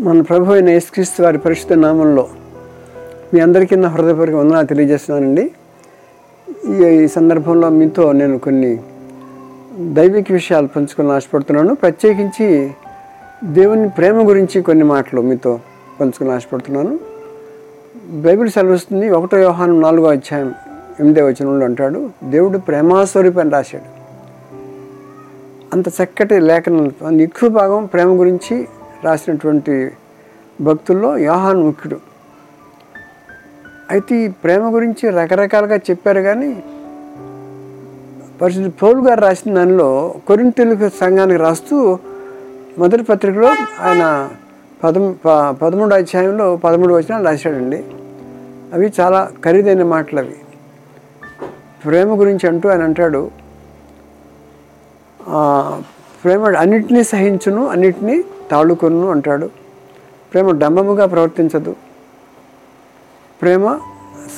మన ప్రభు అయిన యేసుక్రీస్తు వారి పరిశుద్ధ నామంలో మీ అందరికీ నా హృదయపూర్వక వందనాలు తెలియజేస్తున్నానండి. ఈ సందర్భంలో మీతో నేను కొన్ని దైవిక విషయాలు పంచుకొని ఆశపడుతున్నాను. ప్రత్యేకించి దేవుని ప్రేమ గురించి కొన్ని మాటలు మీతో పంచుకొని ఆశపడుతున్నాను. బైబిల్ సెలవుస్తుంది ఒకటో వ్యవహారం నాలుగో అధ్యాయం ఎనిమిదో వచనంలో అంటాడు దేవుడు ప్రేమాస్వరూపి అని రాశాడు. అంత చక్కటి లేఖనం ఎక్కువ భాగం ప్రేమ గురించి రాసినటువంటి భక్తుల్లో యోహాన్ ముఖ్యుడు. అయితే ఈ ప్రేమ గురించి రకరకాలుగా చెప్పారు కానీ పరిశుద్ధ పౌలు గారు రాసిన దానిలో కొరింతెలుగు సంఘానికి రాస్తూ మొదటి పత్రికలో ఆయన పదం పదమూడు అధ్యాయంలో పదమూడు వచనాలు రాశాడండి. అవి చాలా ఖరీదైన మాటలు అవి. ప్రేమ గురించి అంటూ ఆయన అంటాడు. ప్రేమ అన్నిటినీ సహించును అన్నిటినీ తాళుకొను అంటాడు. ప్రేమ డంబముగా ప్రవర్తించదు. ప్రేమ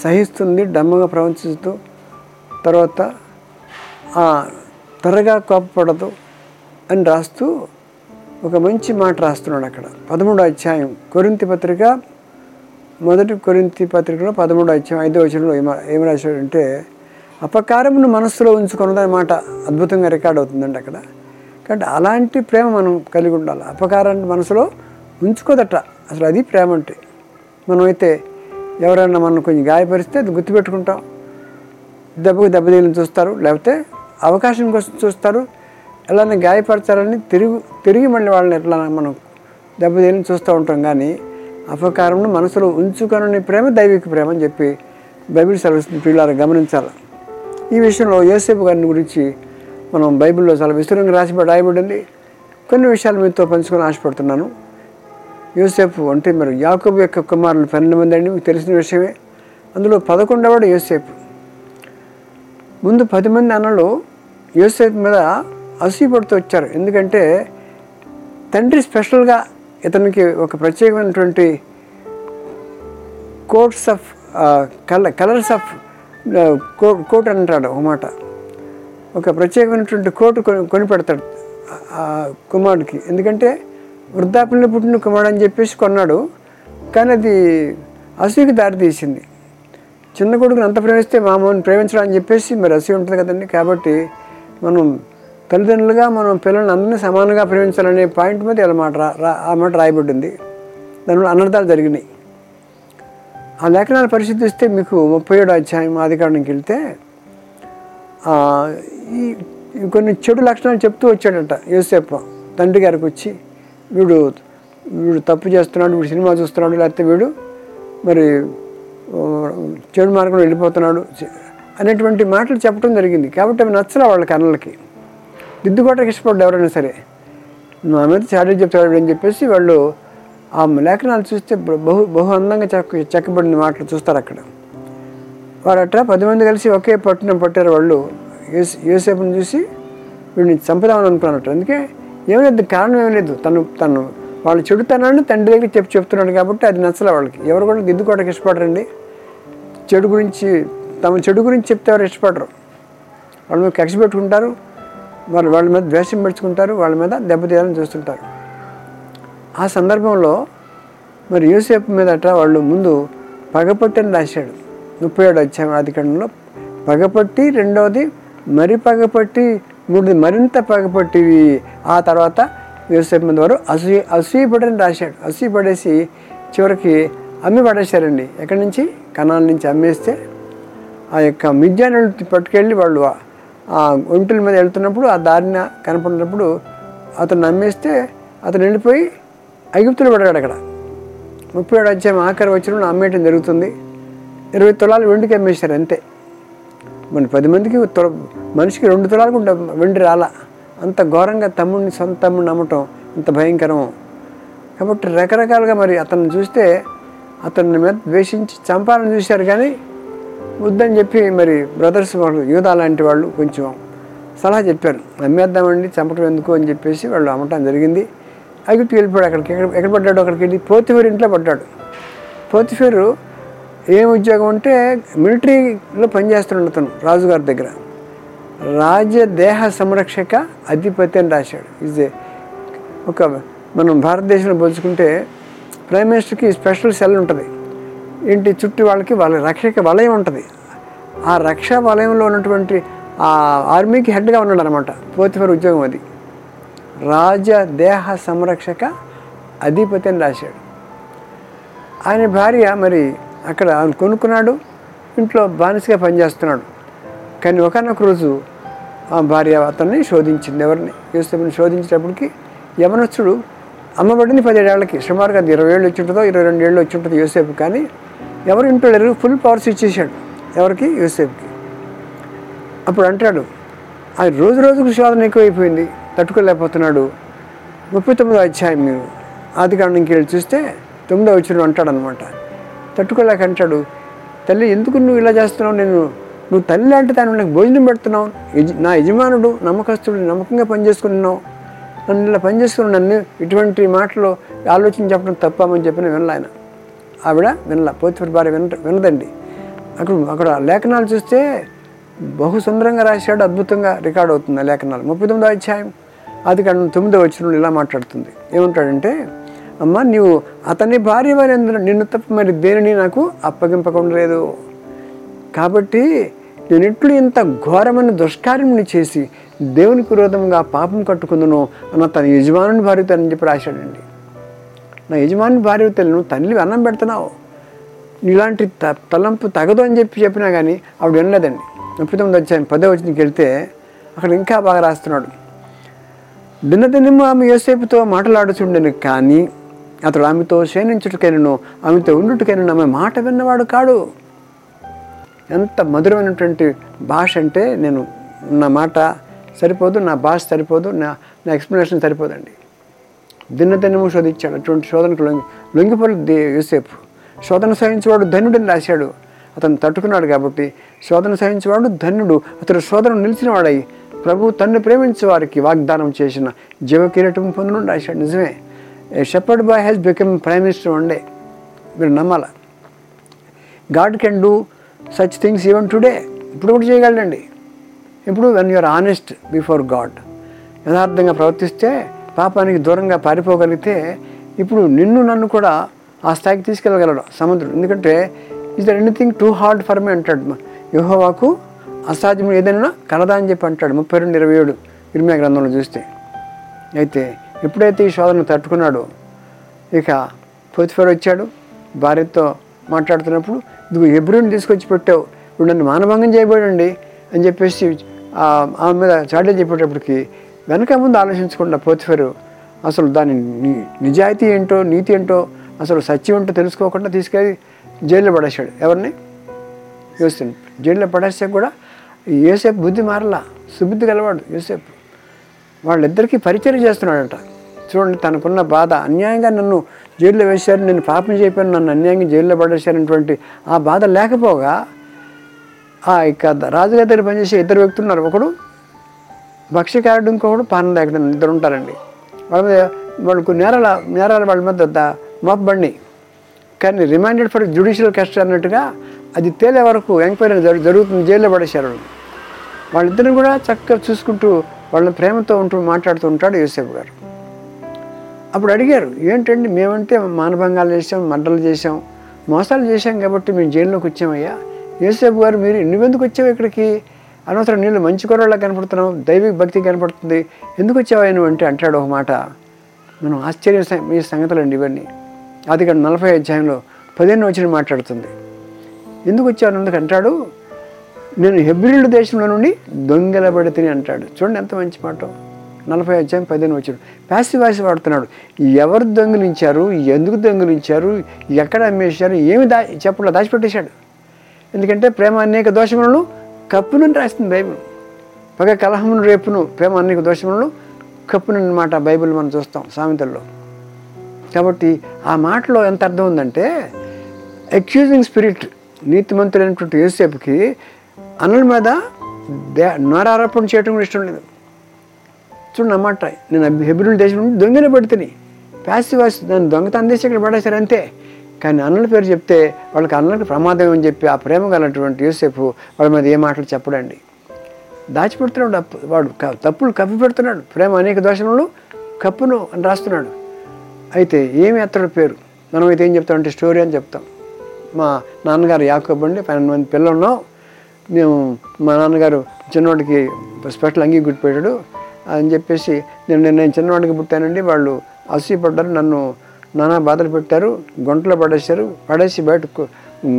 సహిస్తుంది డమ్మగా ప్రవర్తించదు. తర్వాత త్వరగా కోపపడదు అని రాస్తూ ఒక మంచి మాట రాస్తున్నాడు అక్కడ. పదమూడో అధ్యాయం కొరింతి పత్రిక మొదటి కొరింతి పత్రికలో పదమూడో అధ్యాయం ఐదో వచనంలో ఏమ రాశాడంటే అపకారమును మనస్సులో ఉంచుకున్నదన్నమాట అద్భుతంగా రికార్డ్ అవుతుందండి అక్కడ. కాబట్టి అలాంటి ప్రేమ మనం కలిగి ఉండాలి. అపకారాన్ని మనసులో ఉంచుకోదట. అసలు అది ప్రేమ అంటే. మనమైతే ఎవరైనా మనం కొంచెం గాయపరిస్తే అది గుర్తుపెట్టుకుంటాం. దెబ్బకు దెబ్బతీయాలని చూస్తారు. లేకపోతే అవకాశం కోసం చూస్తారు. ఎలానే గాయపరచాలని తిరిగి తిరిగి మళ్ళీ వాళ్ళని ఎట్లా మనం దెబ్బతీయాలని చూస్తూ ఉంటాం కానీ అపకారంను మనసులో ఉంచుకొనని ప్రేమ దైవిక ప్రేమ అని చెప్పి బైబిల్ సర్వీస్ పిల్లలు గమనించాలి. ఈ విషయంలో యోసేపు గారిని గురించి మనం బైబిల్లో చాలా విస్తృతంగా రాసి రాయబడింది. కొన్ని విషయాలు మీతో పంచుకొని ఆశపడుతున్నాను. యూసేఫ్ అంటే మరి యాకోబు యొక్క కుమారులు పన్నెండు మంది అండి మీకు తెలిసిన విషయమే. అందులో పదకొండవడు యూసేఫ్ ముందు పది మంది అన్నలు యూసేఫ్ మీద అసూయపడుతూ వచ్చారు. ఎందుకంటే తండ్రి స్పెషల్గా ఇతనికి ఒక ప్రత్యేకమైనటువంటి coats of colour colours of coat అంటాడు ఒక మాట. ఒక ప్రత్యేకమైనటువంటి కోటు కొని కొని పెడతాడు ఆ కుమారుడికి. ఎందుకంటే వృద్ధాప్యంలో పుట్టిన కుమారుడు అని చెప్పేసి కొన్నాడు. కానీ అది అసూయకి దారి తీసింది. చిన్న కొడుకుని అంత ప్రేమిస్తే మామూలు ప్రేమించడం అని చెప్పేసి మరి అసూయ ఉంటుంది కదండి. కాబట్టి మనం తల్లిదండ్రులుగా మనం పిల్లల్ని అందరినీ సమానంగా ప్రేమించాలనే పాయింట్ మీద ఇలా మాట రా- ఆ మాట రాయబడింది. దానివల్ల అనర్థాలు జరిగినాయి. ఆ లేఖనాలు పరిశీలిస్తే మీకు ముప్పై ఏడు అధ్యాయం ఆదికాండంకి వెళ్తే ఈ కొన్ని చెడు లక్షణాలు చెప్తూ వచ్చాడట యోసేపు. తండ్రి గారికి వచ్చి వీడు వీడు తప్పు చేస్తున్నాడు వీడు సినిమా చూస్తున్నాడు లేకపోతే వీడు మరి చెడు మార్గంలో వెళ్ళిపోతున్నాడు అనేటువంటి మాటలు చెప్పడం జరిగింది. కాబట్టి అవి నచ్చలే వాళ్ళ కన్నులకి దిద్దుకోవడానికి ఇష్టపడ్డా ఎవరైనా సరే మా మీద చాడీ చెప్తాడు అని చెప్పేసి వాళ్ళు ఆ లేఖనాలు చూస్తే బహు బహు అందంగా చెక్క చెక్కబడిన మాటలు చూస్తారు అక్కడ. వారట పది మంది కలిసి ఒకే పట్టణం పట్టారు వాళ్ళు. యోసే యోసేపుని చూసి వీడిని చంపుదామని అనుకున్నట్టు అందుకే ఏమీ లేదు కారణం ఏమీ లేదు. తను తను వాళ్ళు చెడుతనాన్ని తండ్రి దగ్గర చెప్పి చెప్తున్నాడు కాబట్టి అది నచ్చలే వాళ్ళకి. ఎవరు కూడా దిద్దుకోవడానికి ఇష్టపడరండి. చెడు గురించి తమ చెడు గురించి చెప్తే ఎవరు ఇష్టపడరు. వాళ్ళ మీద కక్ష పెట్టుకుంటారు. వాళ్ళు వాళ్ళ మీద ద్వేషం పెంచుకుంటారు. వాళ్ళ మీద దెబ్బతీయాలని చూస్తుంటారు. ఆ సందర్భంలో మరి యూసేపు మీదట వాళ్ళు ముందు పగపట్టని రాశాడు. ముప్పై ఏడు వచ్చాము అధికారంలో పగపట్టి రెండవది మరి పగపట్టి మూడోది మరింత పగపట్టివి. ఆ తర్వాత యూసేపు మంది వారు అసూయ అసూయపడని రాశాడు. అసూయపడేసి చివరికి అమ్మి పడేశారండి. ఎక్కడి నుంచి? కణాల నుంచి అమ్మేస్తే ఆ యొక్క మిద్యాన్ని పట్టుకెళ్ళి వాళ్ళు ఆ- ఒంటిల ఒంటుల మీద వెళ్తున్నప్పుడు ఆ దారిన కనపడినప్పుడు అతను అమ్మేస్తే అతను వెళ్ళిపోయి ఐగుప్తులు పడ్డాడు అక్కడ. ముప్పై ఏడు వచ్చే ఆఖరి వచ్చిన అమ్మేయటం జరుగుతుంది. ఇరవై తులాలు వెండికి అమ్మేశారు అంతే. మన పది మందికి తుల మనిషికి రెండు తులాలకు ఉంటాం వెండి రాల అంత ఘోరంగా తమ్ముడిని సొంత తమ్ముడిని నమ్మటం అంత భయంకరం. కాబట్టి రకరకాలుగా మరి అతన్ని చూస్తే అతన్ని మీద ద్వేషించి చంపాలని చూశారు కానీ వద్దని చెప్పి మరి బ్రదర్స్ వాళ్ళు యూదా లాంటి వాళ్ళు కొంచెం సలహా చెప్పారు. నమ్మేద్దామండి చంపడం ఎందుకు అని చెప్పేసి వాళ్ళు అమ్మటం జరిగింది. ఐగుప్తు వెళ్ళిపోయాడు అక్కడికి. ఎక్కడ ఎక్కడ పడ్డాడు? అక్కడికి వెళ్ళి పోతిఫేరు ఇంట్లో పడ్డాడు. పోతిఫేరు ఏం ఉద్యోగం అంటే మిలిటరీలో పనిచేస్తున్నాడు అతను రాజుగారి దగ్గర. రాజదేహ సంరక్షక అధిపతి అని రాశాడు. ఇది ఒక మనం భారతదేశంలో పోల్చుకుంటే ప్రైమ్ మినిస్టర్కి స్పెషల్ సెల్ ఉంటుంది. ఇంటి చుట్టూ వాళ్ళకి వాళ్ళ రక్షక వలయం ఉంటుంది. ఆ రక్షా వలయంలో ఉన్నటువంటి ఆ ఆర్మీకి హెడ్గా ఉన్నాడు అనమాట పోతిఫర్ ఉద్యోగం అది. రాజ దేహ సంరక్షక అధిపతి అని రాశాడు. ఆయన భార్య మరి అక్కడ ఆయన కొనుక్కున్నాడు ఇంట్లో బానిసగా పనిచేస్తున్నాడు. కానీ ఒకనొక రోజు ఆ భార్య అతన్ని శోధించింది ఎవరిని? యూసఫ్ని శోధించేటప్పటికి యవనస్తుడు అమ్మబడిని పదిహేడేళ్ళకి సుమారుగా ఇరవై ఏళ్ళు వచ్చి ఉంటుందో ఇరవై రెండు ఏళ్ళు వచ్చి ఉంటుంది యూసేఫ్ కానీ ఎవరు ఇంట్లో లేరు ఫుల్ పవర్స్ ఇచ్చేసాడు ఎవరికి? యూసేఫ్కి అప్పుడు అంటాడు అది రోజు రోజుకు శోధన ఎక్కువైపోయింది తట్టుకోలేకపోతున్నాడు. ముప్పై తొమ్మిదో అధ్యాయం మీరు. ఆది కాండంకి వెళ్ళి చూస్తే తొమ్మిదో వచ్చిన అంటాడనమాట. తట్టుకోలేక అంటాడు తల్లి ఎందుకు నువ్వు ఇలా చేస్తున్నావు? నేను నువ్వు తల్లి లాంటి దాని నాకు భోజనం పెడుతున్నావు. యజ- నా యజమానుడు నమ్మకస్తుడు నమ్మకంగా పనిచేసుకున్నావు నన్ను ఇలా పనిచేసుకుని నన్ను ఇటువంటి మాటలు ఆలోచన చెప్పడం తప్పమని చెప్పిన వినలే ఆయన. ఆవిడ వినల పోతిఫర్ భార్య విన వినదండి. అక్కడ అక్కడ లేఖనాలు చూస్తే బహు సుందరంగా రాశాడు అద్భుతంగా రికార్డ్ అవుతుంది ఆ లేఖనాలు. ముప్పై తొమ్మిదో అధ్యాయం అది కాదు తొమ్మిదో వచ్చిన ఇలా మాట్లాడుతుంది. ఏమంటాడంటే అమ్మ నీవు అతని భార్య వారి నిన్ను తప్ప మరి దేనిని నాకు అప్పగింపకుండా లేదు కాబట్టి నేను ఇంత ఘోరమైన దుష్కార్యముని చేసి దేవునికి విరోధంగా పాపం కట్టుకుందును అన్న తన యజమానుని భార్యతో అని చెప్పి రాశాడండి. నా యజమాని భార్య తల్లి నువ్వు తల్లి అన్నం పెడుతున్నావు. ఇలాంటి త తలంపు తగదు అని చెప్పి చెప్పినా కానీ ఆవిడ వినలేదండి. ముప్పై తొమ్మిది వచ్చాను పదే వచ్చినకి వెళ్తే అక్కడ ఇంకా బాగా రాస్తున్నాడు. దినదినము ఆమె యోసేపుతో మాట్లాడుచుండెను కానీ అతడు ఆమెతో శయనించుటకైనను ఆమెతో ఉండుటకైనను ఆమె మాట విన్నవాడు కాడు. ఎంత మధురమైనటువంటి భాష అంటే నేను నా మాట సరిపోదు నా భాష సరిపోదు నా నా ఎక్స్ప్లెనేషన్ సరిపోదండి. దినదినము శోధించాడు. అటువంటి శోధనకు లొంగి లొంగిపోలేదు దే- శోధన సహించేవాడు ధన్యుడిని రాశాడు. అతను తట్టుకున్నాడు కాబట్టి శోధన సహించేవాడు ధన్యుడు అతడు శోధన నిలిచినవాడై ప్రభు తన్ను ప్రేమించే వారికి వాగ్దానం చేసిన జీవ కిరీటం పొందును రాశాడు. నిజమే. Shepherd boy has become prime minister one day మీరు నమ్మాల. God can do such things even today ఇప్పుడు కూడా చేయగలండి ఇప్పుడు when you're honest before God యథార్థంగా ప్రవర్తిస్తే పాపానికి దూరంగా పారిపోగలిగితే ఇప్పుడు నిన్ను నన్ను కూడా ఆ స్థాయికి తీసుకెళ్ళగలడు సముద్రుడు. ఎందుకంటే is there anything too hard for me అంటాడు. యుహోవాకు అసాధ్యం ఏదైనా కలదా అని చెప్పి అంటాడు. ముప్పై రెండు ఇరవై ఏడు ఇరిమే గ్రంథంలో చూస్తే. అయితే ఎప్పుడైతే ఈ శోధన తట్టుకున్నాడో ఇక పోతిఫర్ వచ్చాడు భార్యతో మాట్లాడుతున్నప్పుడు నువ్వు ఎబ్రిని తీసుకొచ్చి పెట్టావు ఇప్పుడు నన్ను మానభంగం చేయబడండి అని చెప్పేసి ఆ ఆమె మీద చాటే చెప్పేటప్పటికి వెనక ముందు ఆలోచించకుండా పోతిఫరు అసలు దాని నిజాయితీ ఏంటో నీతి ఏంటో అసలు సత్యం ఏంటో తెలుసుకోకుండా తీసుకెళ్ళి జైల్లో పడేశాడు. ఎవరిని? యోసేపు జైల్లో పడేస్తే కూడా యోసేపు బుద్ధి మారలా. సుబుద్ధి గలవాడు యోసేపు. వాళ్ళిద్దరికీ పరిచయం చేస్తున్నాడట. చూడండి తనకున్న బాధ. అన్యాయంగా నన్ను జైల్లో వేశారు నేను పాపం చెప్పాను నన్ను అన్యాయంగా జైల్లో పడేశారనేటువంటి ఆ బాధ లేకపోగా ఆ ఇక రాజుగారి దగ్గర పనిచేసే ఇద్దరు వ్యక్తులు ఉన్నారు. ఒకడు భక్ష్యకారుడు ఇంకొకడు పానం లేకుండా ఇద్దరు ఉంటారండి. వాళ్ళ మీద వాళ్ళకు నేరాల నేరాల వాళ్ళ మీద ద- మోపబడినాయి కానీ రిమైండెడ్ ఫర్ జ్యుడిషియల్ కస్ట్ అన్నట్టుగా అది తేలే వరకు ఎంక్వైరీ జరు- జరుగుతుంది జైల్లో పడేశారు వాళ్ళిద్దరిని కూడా చక్కగా చూసుకుంటూ వాళ్ళని ప్రేమతో ఉంటూ మాట్లాడుతూ ఉంటాడు యూసేఫ్ గారు. అప్పుడు అడిగారు ఏంటండి మేమంటే మానభంగాలు చేసాం మంటలు చేసాం మోసాలు చేశాం కాబట్టి మేము జైల్లోకి వచ్చామయ్యా. యేసేపు గారు మీరు నువ్వెందుకు వచ్చావు ఇక్కడికి? అనవసరం నీళ్ళు మంచి కూరలా కనపడుతున్నావు దైవిక భక్తి కనపడుతుంది ఎందుకు వచ్చావా నువ్వు? అంటే అంటాడు ఒక మాట. మనం ఆశ్చర్య మీ ఈ సంగతులండి ఇవన్నీ. అది ఇక్కడ నలభై అధ్యాయంలో పదిహేను వచ్చిన మాట్లాడుతుంది. ఎందుకు వచ్చావు? అందుకు అంటాడు నేను హెబ్రిల్డ్ దేశంలో నుండి దొంగలబడి తిని అంటాడు. చూడండి ఎంత మంచి మాట. నలభై అధ్యాయం పదిహేను వచ్చాడు ప్యాసి వాయిస్ వాడుతున్నాడు. ఎవరు దొంగిలించారు? ఎందుకు దొంగిలించారు? ఎక్కడ అమ్మేశారు? ఏమి దా చెప్పట్లో దాచిపెట్టేశాడు. ఎందుకంటే ప్రేమ అనేక దోషములను కప్పునని రాస్తుంది బైబిల్. పగ కలహమును రేపును ప్రేమ అనేక దోషములను కప్పును మాట బైబిల్ మనం చూస్తాం సామెతల్లో. కాబట్టి ఆ మాటలో ఎంత అర్థం ఉందంటే అక్యూజింగ్ స్పిరిట్ నీతిమంతుడైనటువంటి యేసేపుకి అనుల మీద దే నోరారోపణ చేయటం కూడా ఇష్టం లేదు. చూడండి అన్నమాట. నేను హెబ్రిల్ దేశం నుండి దొంగనే పెడుతుని. ప్యాసివ్ వాయిస్ దాన్ని దొంగతనం చేసి ఇక్కడ పడేశారు అంతే. కానీ అన్నల పేరు చెప్తే వాళ్ళకి అన్నలకు ప్రమాదం అని చెప్పి ఆ ప్రేమ గలటువంటి యూసేపు వాళ్ళ మీద ఏ మాటలు చెప్పడండి. దాచిపెడుతున్నాడు అప్పు వాడు తప్పులు కప్పి పెడుతున్నాడు. ప్రేమ అనేక దోషములు కప్పును అని రాస్తున్నాడు. అయితే ఏమి అతడు పేరు? మనం అయితే ఏం చెప్తాం అంటే స్టోరీ అని చెప్తాం. మా నాన్నగారు యాకబండి పన్నెండు మంది పిల్లలు ఉన్నాం మేము మా నాన్నగారు చిన్నోడికి స్పెషల్ అంగీ గుర్తుపెట్టాడు. అని చెప్పేసి నేను నేను నేను చిన్నవాడికి పుట్టానండి. వాళ్ళు అసూయపడ్డారు నన్ను నానా బాధలు పెట్టారు గుంటలో పడేశారు పడేసి బయట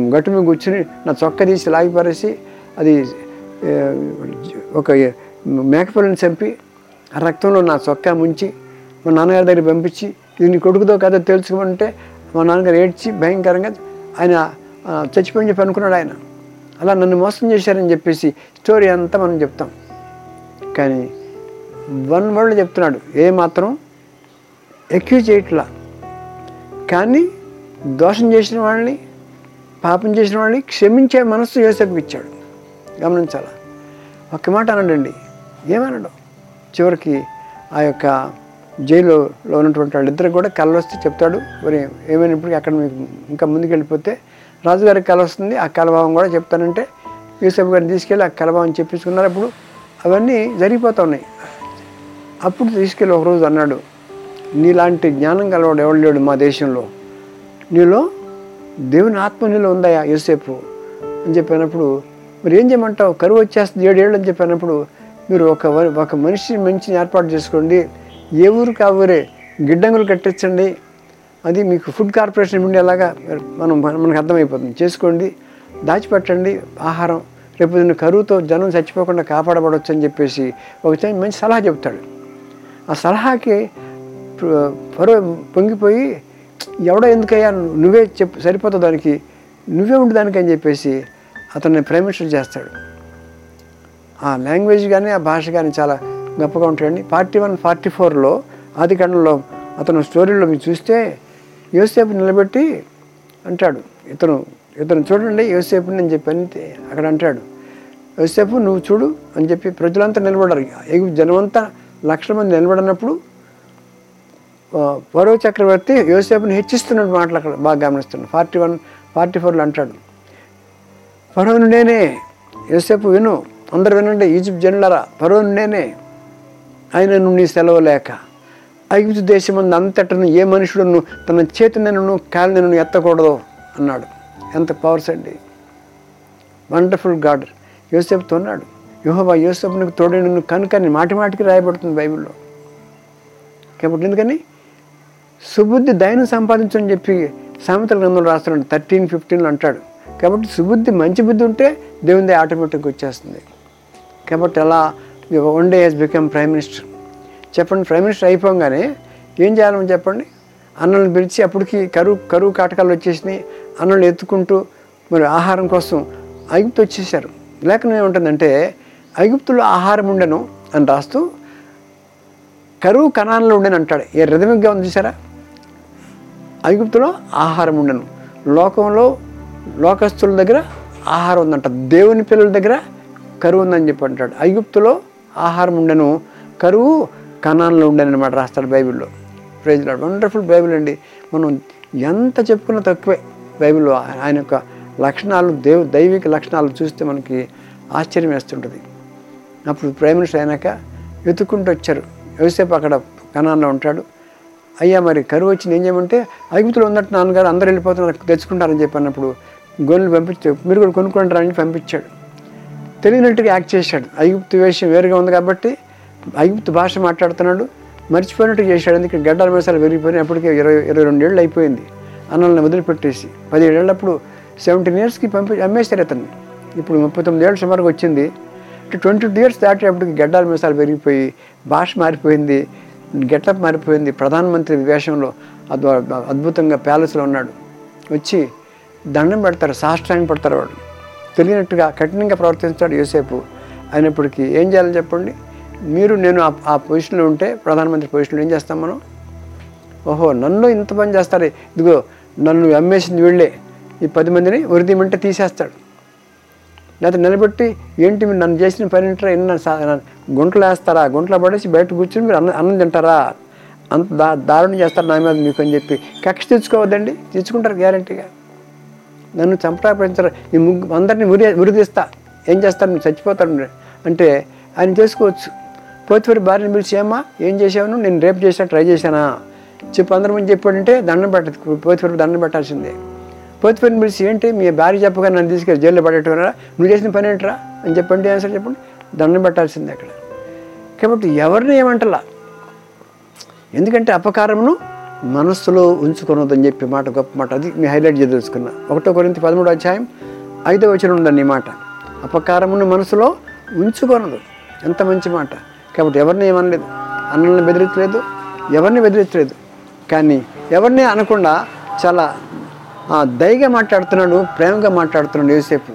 గట్టు మీద కూర్చుని నా చొక్క తీసి లాగి పారేసి అది ఒక మేకపిల్లని చంపి ఆ రక్తంలో నా చొక్కా ముంచి మా నాన్నగారి దగ్గర పంపించి ఇది నీ కొడుకుతో కథ తెలుసుకోమంటే మా నాన్నగారు ఏడ్చి భయంకరంగా ఆయన ఆ, చచ్చిపోయి చెప్పి అనుకున్నాడు ఆయన. అలా నన్ను మోసం చేశారని చెప్పేసి స్టోరీ అంతా మనం చెప్తాం. కానీ వన్ వర్డ్ చెప్తున్నాడు. ఏ మాత్రం ఎక్యూజ్ చేయట్లా. కానీ దోషం చేసిన వాళ్ళని పాపం చేసిన వాళ్ళని క్షమించే మనస్సు యోసేపుకి ఇచ్చాడు. గమనించాల? ఒక్క మాట అనడండి. ఏమనడు? చివరికి ఆ యొక్క జైలులో ఉన్నటువంటి వాళ్ళిద్దరు కూడా కళ్ళ వస్తే చెప్తాడు. మరి ఏమైనప్పటికీ అక్కడ మీకు ఇంకా ముందుకు వెళ్ళిపోతే రాజుగారికి కళ వస్తుంది. ఆ కలభావం కూడా చెప్తానంటే యూసఫ్ గారిని తీసుకెళ్ళి ఆ కలభావం చెప్పించుకున్నారు అప్పుడు అవన్నీ జరిగిపోతా ఉన్నాయి. అప్పుడు తీసుకెళ్ళి ఒకరోజు అన్నాడు నీలాంటి జ్ఞానం కలవాడు ఎవడు లేడు మా దేశంలో. నీలో దేవుని ఆత్మ నీలో ఉందాయా యోసేపు. అని చెప్పినప్పుడు మరి ఏం చేయమంటావు? కరువు వచ్చేస్తుంది ఏడేళ్ళు అని చెప్పినప్పుడు మీరు ఒక ఒక మనిషిని మంచిని ఏర్పాటు చేసుకోండి. ఏ ఊరికి ఆ ఊరే గిడ్డంగులు కట్టించండి. అది మీకు ఫుడ్ కార్పొరేషన్ ఉండేలాగా మనం మనకు అర్థమైపోతుంది. చేసుకోండి దాచిపెట్టండి ఆహారం. రేపు కరువుతో జనం చచ్చిపోకుండా కాపాడబడవచ్చు అని చెప్పేసి ఒక మంచి సలహా చెప్తాడు ఆ సలహాకి ప- పొంగిపోయి ఎవడో ఎందుకయ్యా నువ్వే చెప్పు సరిపోతావు దానికి నువ్వే ఉండు దానికి అని చెప్పేసి అతన్ని ప్రైమ్ మినిస్టర్ చేస్తాడు. ఆ లాంగ్వేజ్ కానీ ఆ భాష కానీ చాలా గొప్పగా ఉంటాయండి. ఫార్టీ వన్ ఫార్టీ ఫోర్లో ఆది కండంలో అతను స్టోరీలో మీరు చూస్తే యోసేపు నిలబెట్టి అంటాడు. ఇతను ఇతను చూడండి యోసేపుని అని చెప్పి అని అక్కడ అంటాడు. యోసేపు నువ్వు చూడు అని చెప్పి ప్రజలంతా నిలబడ్డారు. జనమంతా లక్షల మంది నిలబడినప్పుడు పరో చక్రవర్తి యోసేపుని హెచ్చిస్తున్నట్టు మాటలు అక్కడ బాగా గమనిస్తున్నాడు ఫార్టీ వన్ ఫార్టీ ఫోర్లో అంటాడు. ఫరోను నేనే యోసేపు విను అందరు వినండి ఈజిప్ట్ జనులరా ఫరోను నేనే ఆయనను నీ సెలవు లేక ఐగుప్తు దేశమందు అంతటను ఏ మనుషుడును తన చేతినను కాలినను ఎత్తకూడదు అన్నాడు. ఎంత పవర్స్ అండి. Wonderful God. యోసేపుతో ఉన్నాడు యోహోబా యోసేపునికి తోడను కనుకని మాటి మాటికి రాయబడుతుంది బైబిల్లో. కాబట్టి ఎందుకని? సుబుద్ధి దయను సంపాదించని చెప్పి సామెతల గ్రంథంలో రాస్తున్నాడు థర్టీన్ ఫిఫ్టీన్లో అంటాడు. కాబట్టి సుబుద్ధి మంచి బుద్ధి ఉంటే దేవుని ఆటోమేటిక్గా వచ్చేస్తుంది. కాబట్టి అలా one day he's become prime minister. చెప్పండి ప్రైమ్ మినిస్టర్ అయిపోగానే ఏం చేయాలని చెప్పండి? అన్నలను పిలిచి అప్పటికి కరువు కరువు కాటకాలు వచ్చేసినాయి. అన్నలు ఎత్తుకుంటూ మరి ఆహారం కోసం ఐగుప్తు వచ్చేసారు లేఖనం ఏముంటుందంటే ఐగుప్తులో ఆహారం ఉండను అని రాస్తూ కరువు కణాల్లో ఉండను అంటాడు. ఏ రిధమిక్గా ఉంది చూసారా ఐగుప్తులో ఆహారం ఉండను. లోకంలో లోకస్తుల దగ్గర ఆహారం ఉందంట. దేవుని పిల్లల దగ్గర కరువు ఉందని చెప్పి అంటాడు. ఐగుప్తులో ఆహారం ఉండను. కరువు కణాల్లో ఉండను అనమాట రాస్తాడు బైబిల్లో. ప్రైజ్ లాడ్ వండర్ఫుల్ బైబిల్ అండి. మనం ఎంత చెప్పుకున్నా తక్కువే బైబిల్లో. ఆయన యొక్క లక్షణాలు దేవు దైవిక లక్షణాలు చూస్తే మనకి ఆశ్చర్యం వేస్తుంటుంది. అప్పుడు ప్రైమ్ మినిస్టర్ అయినాక వెతుక్కుంటూ వచ్చారు. యోసేపు అక్కడ కణాల్లో ఉంటాడు. అయ్యా మరి కరువు వచ్చింది ఏం చేయమంటే ఐగుప్తులో ఉన్నట్టు నాన్నగారు అందరు వెళ్ళిపోతున్నారు తెచ్చుకుంటారని చెప్పి అన్నప్పుడు గొర్రెలు పంపించి మీరు కూడా కొనుక్కుంటారని పంపించాడు. తెలియనట్టుగా యాక్ట్ చేశాడు. ఐగుప్తు వేషం వేరుగా ఉంది కాబట్టి ఐగుప్తు భాష మాట్లాడుతున్నాడు. మర్చిపోయినట్టు చేశాడు. అందుకే గడ్డల మేసాలు పెరిగిపోయిన అప్పటికే ఇరవై ఇరవై రెండేళ్ళు అయిపోయింది. అన్నల్ని వదిలిపెట్టేసి పదిహేడేళ్ళప్పుడు సెవెంటీన్ ఇయర్స్కి పంపి అమ్మేశారు అతన్ని. ఇప్పుడు ముప్పై తొమ్మిది ఏళ్ళు సుమారుగా వచ్చింది. ట్వంటీ టూ ఇయర్స్ దాటేటప్పటికి గడ్డాల మీసాలు పెరిగిపోయి భాష మారిపోయింది గెటప్ మారిపోయింది ప్రధానమంత్రి వేషంలో అద్భుతంగా ప్యాలెస్లో ఉన్నాడు. వచ్చి దండం పెడతారు సాష్టాంగం పెడతారు వాడు. తెలియనట్టుగా కఠినంగా ప్రవర్తిస్తాడు యోసేపు. అయినప్పటికీ ఏం చేయాలని చెప్పండి? మీరు నేను ఆ- ఆ పొజిషన్లో ఉంటే ప్రధానమంత్రి పొజిషన్లో ఏం చేస్తాం మనం? ఓహో నన్ను ఇంత పని చేస్తారు. ఇదిగో నన్ను అమ్మేసింది వీళ్ళే. ఈ పది మందిని ఉరిదీమంటే తీసేస్తాడు. లేకపోతే నిలబెట్టి ఏంటి మీరు నన్ను చేసిన పని ఏంటారా? ఎన్న గుంటలు వేస్తారా గుంటలో పడేసి బయట కూర్చొని మీరు అన్నం అన్నం తింటారా? అంత దా దారుణం చేస్తారు నా మీద మీకు అని చెప్పి. కక్ష తెచ్చుకోవద్దండి తెచ్చుకుంటారు గ్యారంటీగా. నన్ను చంపరాపించరు ఈ ముగ్గు అందరినీ ఉరి ఉరిదీస్తా. ఏం చేస్తారు? నువ్వు చచ్చిపోతాను అంటే ఆయన చేసుకోవచ్చు. పోతివారి భార్యను పిలిచి ఏమ్మా ఏం చేసావును నేను రేపు చేసినా ట్రై చేశానా? చెప్పు అందరి ముందు చెప్పాడంటే దండం పెట్టదు. పోతివారి దండం పెట్టాల్సిందే. పోతిఫర్ని పిలిచి ఏంటి? మీ భార్య చెప్పగా నన్ను తీసుకెళ్ళి జైల్లో పడేట్టున్నారా నువ్వు చేసిన పని ఏంటరా? అని చెప్పండి ఆన్సర్ చెప్పండి. దండం పెట్టాల్సిందే అక్కడ. కాబట్టి ఎవరిని ఏమంటలా? ఎందుకంటే అపకారమును మనస్సులో ఉంచుకున్నదని చెప్పి మాట గొప్ప మాట. అది మీ హైలైట్ చేయదలుచుకున్నా ఒకటో కొరింత పదమూడు అధ్యాయం ఐదో వచ్చిన ఉండండి ఈ మాట. అపకారమును మనసులో ఉంచుకొనదు ఎంత మంచి మాట. కాబట్టి ఎవరిని ఏమనలేదు. అన్నల్ని బెదిరించలేదు. ఎవరిని బెదిరించలేదు. కానీ ఎవరిని అనకుండా చాలా దయగా మాట్లాడుతున్నాడు ప్రేమగా మాట్లాడుతున్నాడు యోసేపు.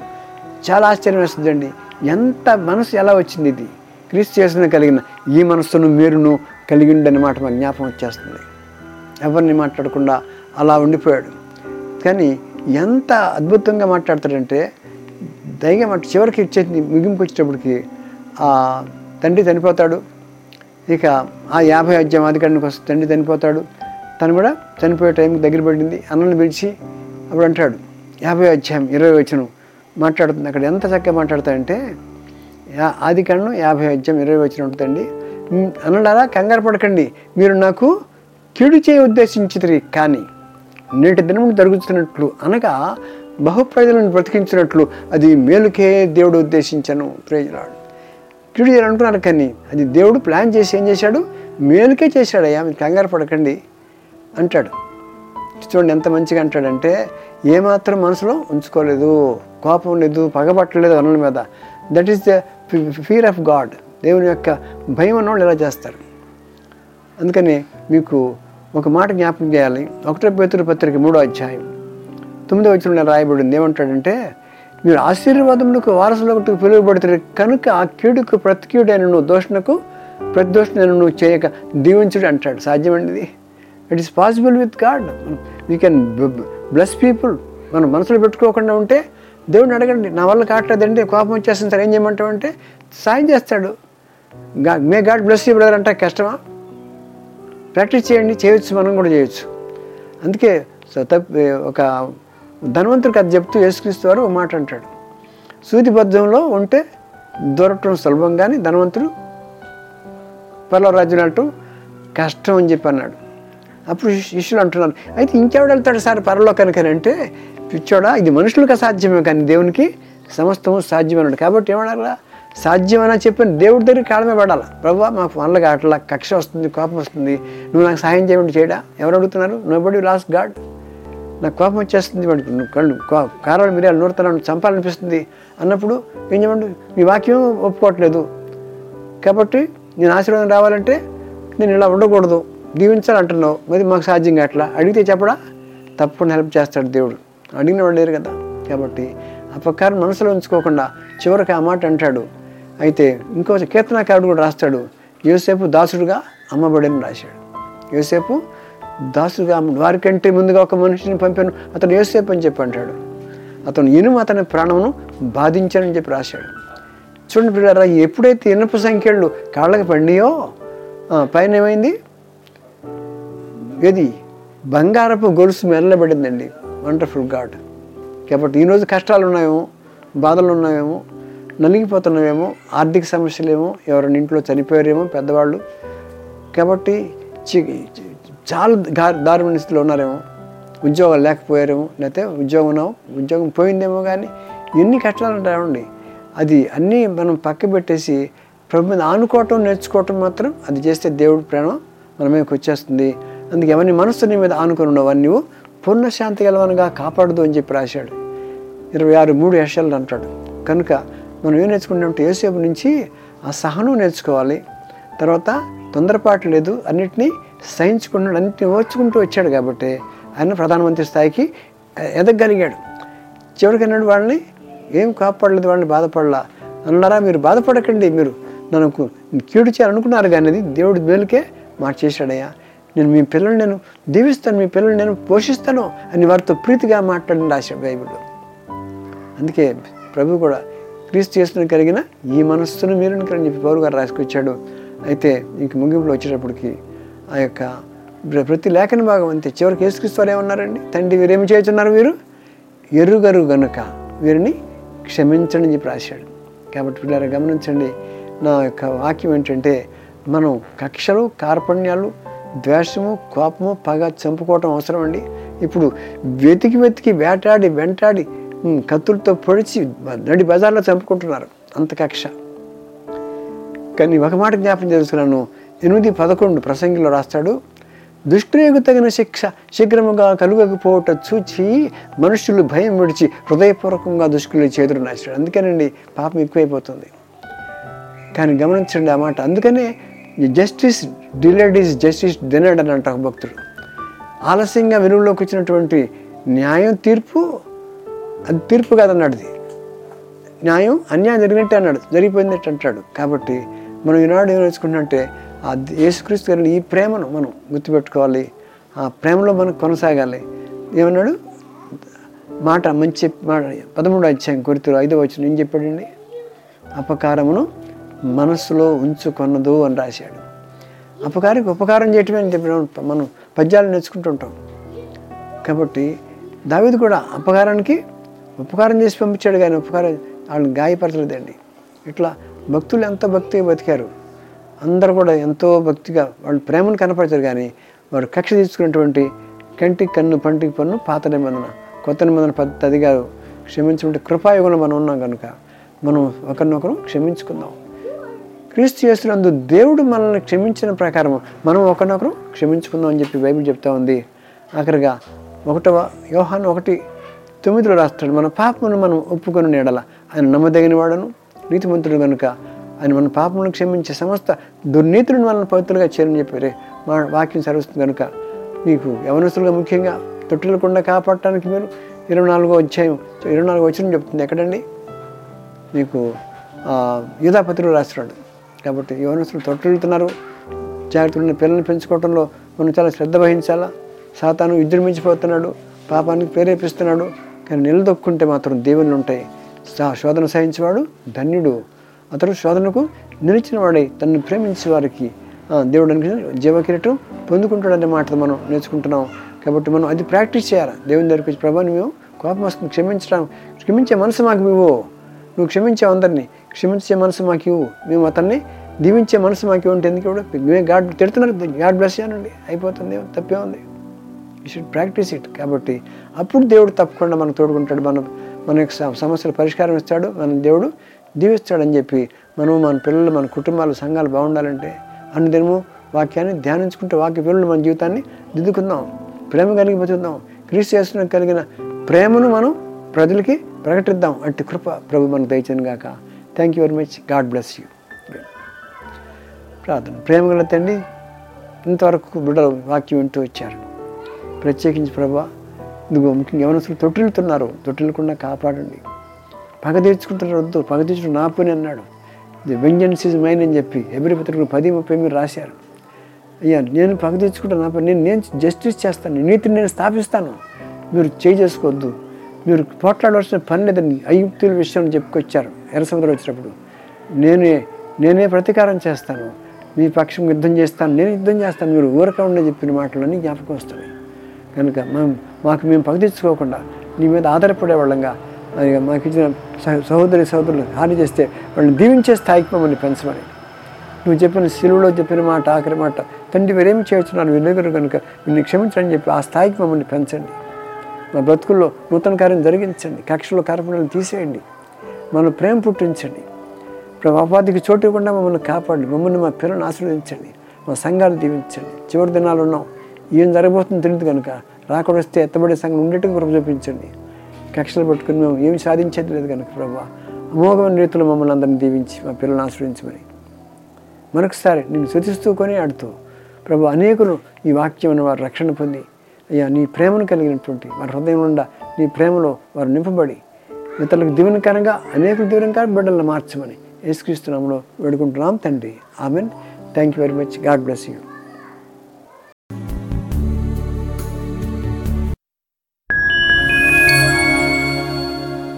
చాలా ఆశ్చర్యం వేస్తుందండి. ఎంత మనసు ఎలా వచ్చింది ఇది? క్రీస్తు చేసిన కలిగిన ఈ మనస్సును మీరును కలిగి ఉండనమాట మన జ్ఞాపకం వచ్చేస్తుంది. ఎవరిని మాట్లాడకుండా అలా ఉండిపోయాడు. కానీ ఎంత అద్భుతంగా మాట్లాడతాడంటే దయగా మాట చివరికి ఇచ్చేది ముగింపు వచ్చేటప్పటికి ఆ తండ్రి చనిపోతాడు. ఇక ఆ యాభై అధ్యాయం అధికారానికి వస్తే తండ్రి చనిపోతాడు. తను కూడా చనిపోయే టైంకి దగ్గర పడింది. అన్నను పిలిచి అప్పుడు అంటాడు యాభై అధ్యాయం ఇరవై వచ్చిన మాట్లాడుతుంది. అక్కడ ఎంత చక్కగా మాట్లాడతాడంటే యా- ఆది కాండం యాభై అధ్యాయం ఇరవై వచ్చిన ఉంటుందండి. అనడారా కంగారు పడకండి. మీరు నాకు కీడు చేయ ఉద్దేశించితిరి కానీ నేటి దినమును జరుగుతున్నట్లు అనగా బహుప్రజలను బ్రతికించినట్లు అది మేలుకే దేవుడు ఉద్దేశించను. ప్రయోజనాడు కీడు చేయాలనుకున్నారు కానీ అది దేవుడు ప్లాన్ చేసి ఏం చేశాడు? మేలుకే చేశాడయ్యా మీరు కంగారు పడకండి అంటాడు. చూడండి ఎంత మంచిగా అంటాడంటే ఏమాత్రం మనసులో ఉంచుకోలేదు కోపం లేదు పగబట్టలేదు వనరుల మీద. That is the fear of God దేవుని యొక్క భయం అన్నోళ్ళు ఇలా చేస్తారు. అందుకని మీకు ఒక మాట జ్ఞాపకం చేయాలి. ఒకటో పేతురు పత్రిక మూడో అధ్యాయం. తొమ్మిదో వచ్చిన రాయబడింది. ఏమంటాడంటే మీరు ఆశీర్వాదములకు వారసులకు పిలువబడుతారు కనుక ఆ కీడుకు ప్రతి కీడైనను దోషణకు ప్రతి దోషణను చేయక దీవించుడు అంటాడు. సాధ్యమండి it is possible with God we can bless people మనం మనసులో పెట్టుకోకుండా ఉంటే దేవుడిని అడగండి నా వల్ల కావట్లేదండి కోపం వచ్చేస్తుంది సార్ ఏం చేయమంటామంటే సాయం చేస్తాడు. గా may God bless you brother అంటే కష్టమా? ప్రాక్టీస్ చేయండి చేయొచ్చు మనం కూడా చేయొచ్చు. అందుకే ఒక ధనవంతుడికి అది చెప్తూ యేసుక్రీస్తు వారు ఒక మాట అంటాడు. సూతిబద్ధంలో ఉంటే దొరకటం సులభం కానీ ధనవంతుడు పర్లో రాజ్యం అంటూ కష్టం అని చెప్పి అన్నాడు. అప్పుడు శిష్యులు అంటున్నారు అయితే ఇంకెవడు వెళ్తాడు సార్ పరలోకానికని? అంటే పిచ్చోడా ఇది మనుషులకు అసాధ్యమే కానీ దేవునికి సమస్తము సాధ్యమన్నాడు కాబట్టి ఏమడాలా సాధ్యమని చెప్పిన దేవుడి దగ్గర కాలమే పడాలి? ప్రభు మాకు వల్ల అట్లా కక్ష వస్తుంది కోపం వస్తుంది. నువ్వు నాకు సహాయం చేయమంటే చేయడా? ఎవరు అడుగుతున్నారు? నో బడి లాస్ట్ గాడ్ నాకు కోపం వచ్చేస్తుంది వాడికి నువ్వు కళ్ళు కారాలు మిరియాలు నూరుతున్నాను చంపాలనిపిస్తుంది. అన్నప్పుడు ఏం చేయమంటు నీ వాక్యం ఒప్పుకోవట్లేదు. కాబట్టి నేను ఆశీర్వాదం రావాలంటే నేను ఇలా ఉండకూడదు. దీవించాలంటున్నావు. మరి మాకు సాధ్యం అట్లా అడిగితే చెప్పడా? తప్పకుండా హెల్ప్ చేస్తాడు దేవుడు. అడిగిన వాడు లేరు కదా. కాబట్టి ఆ ప్రకారం మనసులో ఉంచుకోకుండా చివరికి ఆ మాట అంటాడు. అయితే ఇంకో కీర్తనకారుడు కూడా రాస్తాడు. యోసేపు దాసుడుగా అమ్మబడిని రాశాడు. యోసేపు దాసుడుగా వారికంటే ముందుగా ఒక మనిషిని పంపాను. అతను యోసేపు అని చెప్పి అంటాడు. అతను ఇనుము అతని ప్రాణమును బాధించానని చెప్పి రాశాడు. చూడండి పిల్లరా ఎప్పుడైతే ఇనుప సంఖ్యలు కాళ్ళకి పడినాయో పైన ఏమైంది? ఏది? బంగారపు గొలుసు మెల్లబడిందండి. వండర్ఫుల్ గాడ్ కాబట్టి ఈరోజు కష్టాలు ఉన్నాయేమో బాధలు ఉన్నాయేమో నలిగిపోతున్నామేమో ఆర్థిక సమస్యలేమో ఎవరైనా ఇంట్లో చనిపోయారేమో పెద్దవాళ్ళు. కాబట్టి చి- చాలా దారుణ స్థితిలో ఉన్నారేమో ఉద్యోగాలు లేకపోయారేమో లేకపోతే ఉద్యోగం ఉన్నాము ఉద్యోగం పోయిందేమో కానీ ఎన్ని కష్టాలు ఉంటాయండి. అది అన్నీ మనం పక్క పెట్టేసి ప్రభు మీద ఆనుకోవటం నేర్చుకోవటం మాత్రం అది చేస్తే దేవుడి ప్రేమ మన మీదకి వచ్చేస్తుంది. అందుకే ఎవరిని మనస్సు నీ మీద ఆనుకొని ఉండవని నువ్వు పూర్ణశాంతి గలవనగా కాపాడదు అని చెప్పి రాశాడు. ఇరవై ఆరు మూడు యశాలు అంటాడు. కనుక మనం ఏం నేర్చుకుంటామంటే యోసేపు నుంచి ఆ సహనం నేర్చుకోవాలి. తర్వాత తొందరపాటు లేదు అన్నిటినీ సహించుకున్నాడు అన్నిటిని ఓర్చుకుంటూ వచ్చాడు కాబట్టి ఆయన ప్రధానమంత్రి స్థాయికి ఎదగలిగాడు. చివరికి అన్నాడు వాళ్ళని ఏం కాపాడలేదు వాళ్ళని బాధపడలా. అన్నారా మీరు బాధపడకండి మీరు నన్ను కీడు చేయాలనుకున్నారు కానీ అది దేవుడి మేలుకే మార్చేశాడయ్యా. నేను మీ పిల్లల్ని నేను దీవిస్తాను మీ పిల్లల్ని నేను పోషిస్తాను అని వారితో ప్రీతిగా మాట్లాడిన రాశాడు బైబిల్లో అందుకే ప్రభు కూడా క్రీస్తు చేస్తున్న కలిగిన ఈ మనస్సును మీరు అని చెప్పి పౌరు గారు రాసుకొచ్చాడు. అయితే ఇంక ముగింపులో వచ్చేటప్పటికి ఆ యొక్క ప్రతి లేఖన భాగం అంతే. చివరికి యేసుక్రీస్తు వారు ఏమన్నారండి? తండ్రి వీరేమి చేస్తున్నారు మీరు ఎరుగరు గనుక వీరిని క్షమించండి అని చెప్పి రాశాడు. కాబట్టి పిల్లలు గమనించండి నా యొక్క వాక్యం ఏంటంటే మనం కక్షలు కార్పణ్యాలు ద్వేషము కోపము పగ చంపుకోవటం అవసరం అండి. ఇప్పుడు వెతికి వెతికి వేటాడి వెంటాడి కత్తులతో పొడిచి నడి బజార్లో చంపుకుంటున్నారు. అంత కక్ష. కానీ ఒక మాట జ్ఞాపం చేసుకున్నాను ఎనిమిది పదకొండు ప్రసంగిలో రాస్తాడు దుష్టులకు తగిన శిక్ష శీఘ్రముగా కలుగకపోవట చూచి మనుషులు భయం విడిచి హృదయపూర్వకంగా దుష్టులు చేతులు నాశాడు అందుకేనండి పాపం ఎక్కువైపోతుంది. కానీ గమనించండి ఆ మాట. అందుకనే justice delayed is justice denied అని అంట భక్తుడు ఆలస్యంగా వెలుగులోకి వచ్చినటువంటి న్యాయం తీర్పు అది తీర్పు కాదన్నాడు ఇది. న్యాయం అన్యాయం జరిగినట్టే అన్నాడు జరిగిపోయిందట్టు అంటాడు. కాబట్టి మనం ఈనాడు ఏం ఆ యేసుక్రీస్తు గారిని ఈ ప్రేమను మనం గుర్తుపెట్టుకోవాలి ఆ ప్రేమలో మనం కొనసాగాలి. ఏమన్నాడు? మాట మంచి మాట పదమూడు అధ్యాయం కొరితలు ఐదో వచ్చిన ఏం చెప్పాడండి? అపకారమును మనస్సులో ఉంచుకొన్నదు అని రాశాడు. అపకారికి ఉపకారం చేయటమే అని చెప్పి మనం పద్యాలు నేర్చుకుంటుంటాం. కాబట్టి దావిది కూడా అపకారానికి ఉపకారం చేసి పంపించాడు కానీ ఉపకారం వాళ్ళని గాయపరచలేదండి. ఇట్లా భక్తులు ఎంత భక్తిగా బతికారు. అందరూ కూడా ఎంతో భక్తిగా వాళ్ళు ప్రేమను కనపరిచారు కానీ వారు కక్ష తీసుకున్నటువంటి కంటికి కన్ను పంటికి పన్ను పాత నిబంధన కొత్త నిబంధన పద్ధతిగా క్షమించుకుంటే కృపాయుగంలో మనం ఉన్నాం కనుక మనం ఒకరినొకరు క్షమించుకుందాం. క్రీస్తు చేస్తున్నందు దేవుడు మనల్ని క్షమించిన ప్రకారం మనం ఒకరినొకరు క్షమించుకుందాం అని చెప్పి బైబిల్ చెప్తా ఉంది. ఆఖరిగా ఒకటవ యోహాన్ ఒకటి తొమ్మిదిలో రాస్తాడు మన పాపమును మనం ఒప్పుకొని నీడల ఆయన నమ్మదగిన వాడను నీతిమంతుడు కనుక ఆయన మన పాపములను క్షమించే సమస్త దుర్నీతులను మనల్ని పవిత్రులుగా చేరని చెప్పారే మా వాక్యం సరిస్తుంది కనుక నీకు యవనస్తులుగా ముఖ్యంగా తొట్టిల్లకుండా కాపాడటానికి మీరు ఇరవై నాలుగో అధ్యాయం ఇరవై నాలుగో వచ్చిన చెప్తుంది ఎక్కడండి? మీకు యూధాపత్రులు రాస్తున్నాడు. కాబట్టి యవనస్తులు తొట్టిల్లుతున్నారు. జాగ్రత్తలు పిల్లల్ని పెంచుకోవడంలో మనం చాలా శ్రద్ధ వహించాలా? సాతాను విజృంభించిపోతున్నాడు. పాపానికి ప్రేరేపిస్తున్నాడు. కానీ నిలదొక్కుంటే మాత్రం దేవుళ్ళు ఉంటాయి. సా- శోధన సహించేవాడు ధన్యుడు. అతడు శోధనకు నిలిచిన వాడై తనను ప్రేమించే వారికి దేవుడు అనుగ్రహించిన జీవకిరీటం పొందుకుంటాడనే మాట మనం నేర్చుకుంటున్నాం. కాబట్టి మనం అది ప్రాక్టీస్ చేయాలి? దేవుని దగ్గరికి వచ్చి మేము కోపం వస్తుంది క్షమించడం క్షమించే మనసు మాకు ఇవ్వు నువ్వు క్షమించావు అందరినీ. క్షమించే మనసు మాకు ఇవ్వు. మేము అతన్ని దీవించే మనసు మాకు ఇవ్వంటే ఎందుకు మేము గాడ్ తిడుతున్నారు గాడ్ బ్లెస్ చేయనండి అయిపోతుంది తప్పే ఉంది. యూ షుడ్ ప్రాక్టీస్ ఇట్ కాబట్టి అప్పుడు దేవుడు తప్పకుండా మనకు తోడుకుంటాడు మన మన యొక్క సమస్యల పరిష్కారం ఇస్తాడు. మన దేవుడు దీవిస్తాడని చెప్పి మనము మన పిల్లలు మన కుటుంబాలు సంఘాలు బాగుండాలంటే అనుదినము వాక్యాన్ని ధ్యానించుకుంటే వాక్య పిల్లలు మన జీవితాన్ని దిద్దుకుందాం. ప్రేమ కలిగి బతుకుదాం క్రీస్తు చేస్తున్న కలిగిన ప్రేమను మనం ప్రజలకి ప్రకటిద్దాం. అట్టి కృప ప్రభు మనకు దయచేయను గాక. Thank you very much God bless you ప్రార్థన. ప్రేమ గల తండ్రి ఇంతవరకు బిడ్డలు వాక్యం వింటూ వచ్చారు. ప్రత్యేకించి ప్రభా ఇదిగో ముఖ్యంగా యవనస్తులు తొట్టిల్లుతున్నారు. తొట్టిల్లకుండా కాపాడండి. పగ తీర్చుకుంటున్నారు వద్దు. పగ తీర్చుకుని నాపని అన్నాడు. ఇది వెంజన్స్ ఇస్ మైన్ అని చెప్పి ఎవరి పత్రికలు పది ముప్పై మీరు రాశారు. అయ్యా నేను పగ తీర్చుకుంటాను నా పని నేను నేను జస్టిస్ చేస్తాను. నీతిని నేను స్థాపిస్తాను. మీరు చేయి చేసుకోవద్దు మీరు పోట్లాడవలసిన పని లేదని అయుక్తుల విషయం చెప్పుకొచ్చారు. ఎర్ర సముద్రం వచ్చినప్పుడు నేనే నేనే ప్రతీకారం చేస్తాను మీ పక్షం యుద్ధం చేస్తాను నేను యుద్ధం చేస్తాను మీరు ఊరక ఉండే చెప్పిన మాటలన్నీ జ్ఞాపకం వస్తుంది కనుక మేము మాకు మేము పగతీర్చుకోకుండా నీ మీద ఆధారపడే వాళ్ళంగా మాకు ఇచ్చిన సహ- సహోదరి సహోదరులు హాని చేస్తే వాళ్ళని దీవించే స్థాయికి మమ్మల్ని పెంచమని. నువ్వు చెప్పిన శిలువలో చెప్పిన మాట ఆఖరి మాట తండ్రి మీరేమి చేస్తున్నారు వినగరు కనుక నిన్ను క్షమించని చెప్పి ఆ స్థాయికి మమ్మల్ని పెంచండి. మా బ్రతుకుల్లో నూతన కార్యం జరిగించండి. కక్షలో కార్పణాలను తీసేయండి. మన ప్రేమ పుట్టించండి. ప్రభాపాదికి చోటు ఇవ్వకుండా మమ్మల్ని కాపాడండి మమ్మల్ని మా పిల్లలను ఆశీర్వదించండి మా సంఘాలు దీవించండి. చివరి దినాలు ఉన్నాం. ఏం జరగబోతుందో తెలియదు కనుక రాకుండా వస్తే ఎత్తబడే సంఘం ఉండేట్టుగా కృప చూపించండి. కక్షలు పట్టుకుని మేము ఏమి సాధించేది లేదు కనుక ప్రభా అమోఘమైన రీతిలో మమ్మల్ని అందరిని దీవించి మా పిల్లలను ఆశ్రయించమని మరొకసారి నేను శృతిస్తూ కొని ఆడుతూ ప్రభు అనేకులు ఈ వాక్యం వారు రక్షణ పొంది అయ్యా నీ ప్రేమను కలిగినటువంటి వారి హృదయం నుండా నీ ప్రేమలో వారు నింపబడి ఇతరులకు దీవెనకరంగా అనేకులు దీవెనకరంగా బిడ్డలను మార్చమని యేసుక్రీస్తు నామంలో వేడుకుంటున్నాం. తండ్రి amen. Thank you very much. God bless you.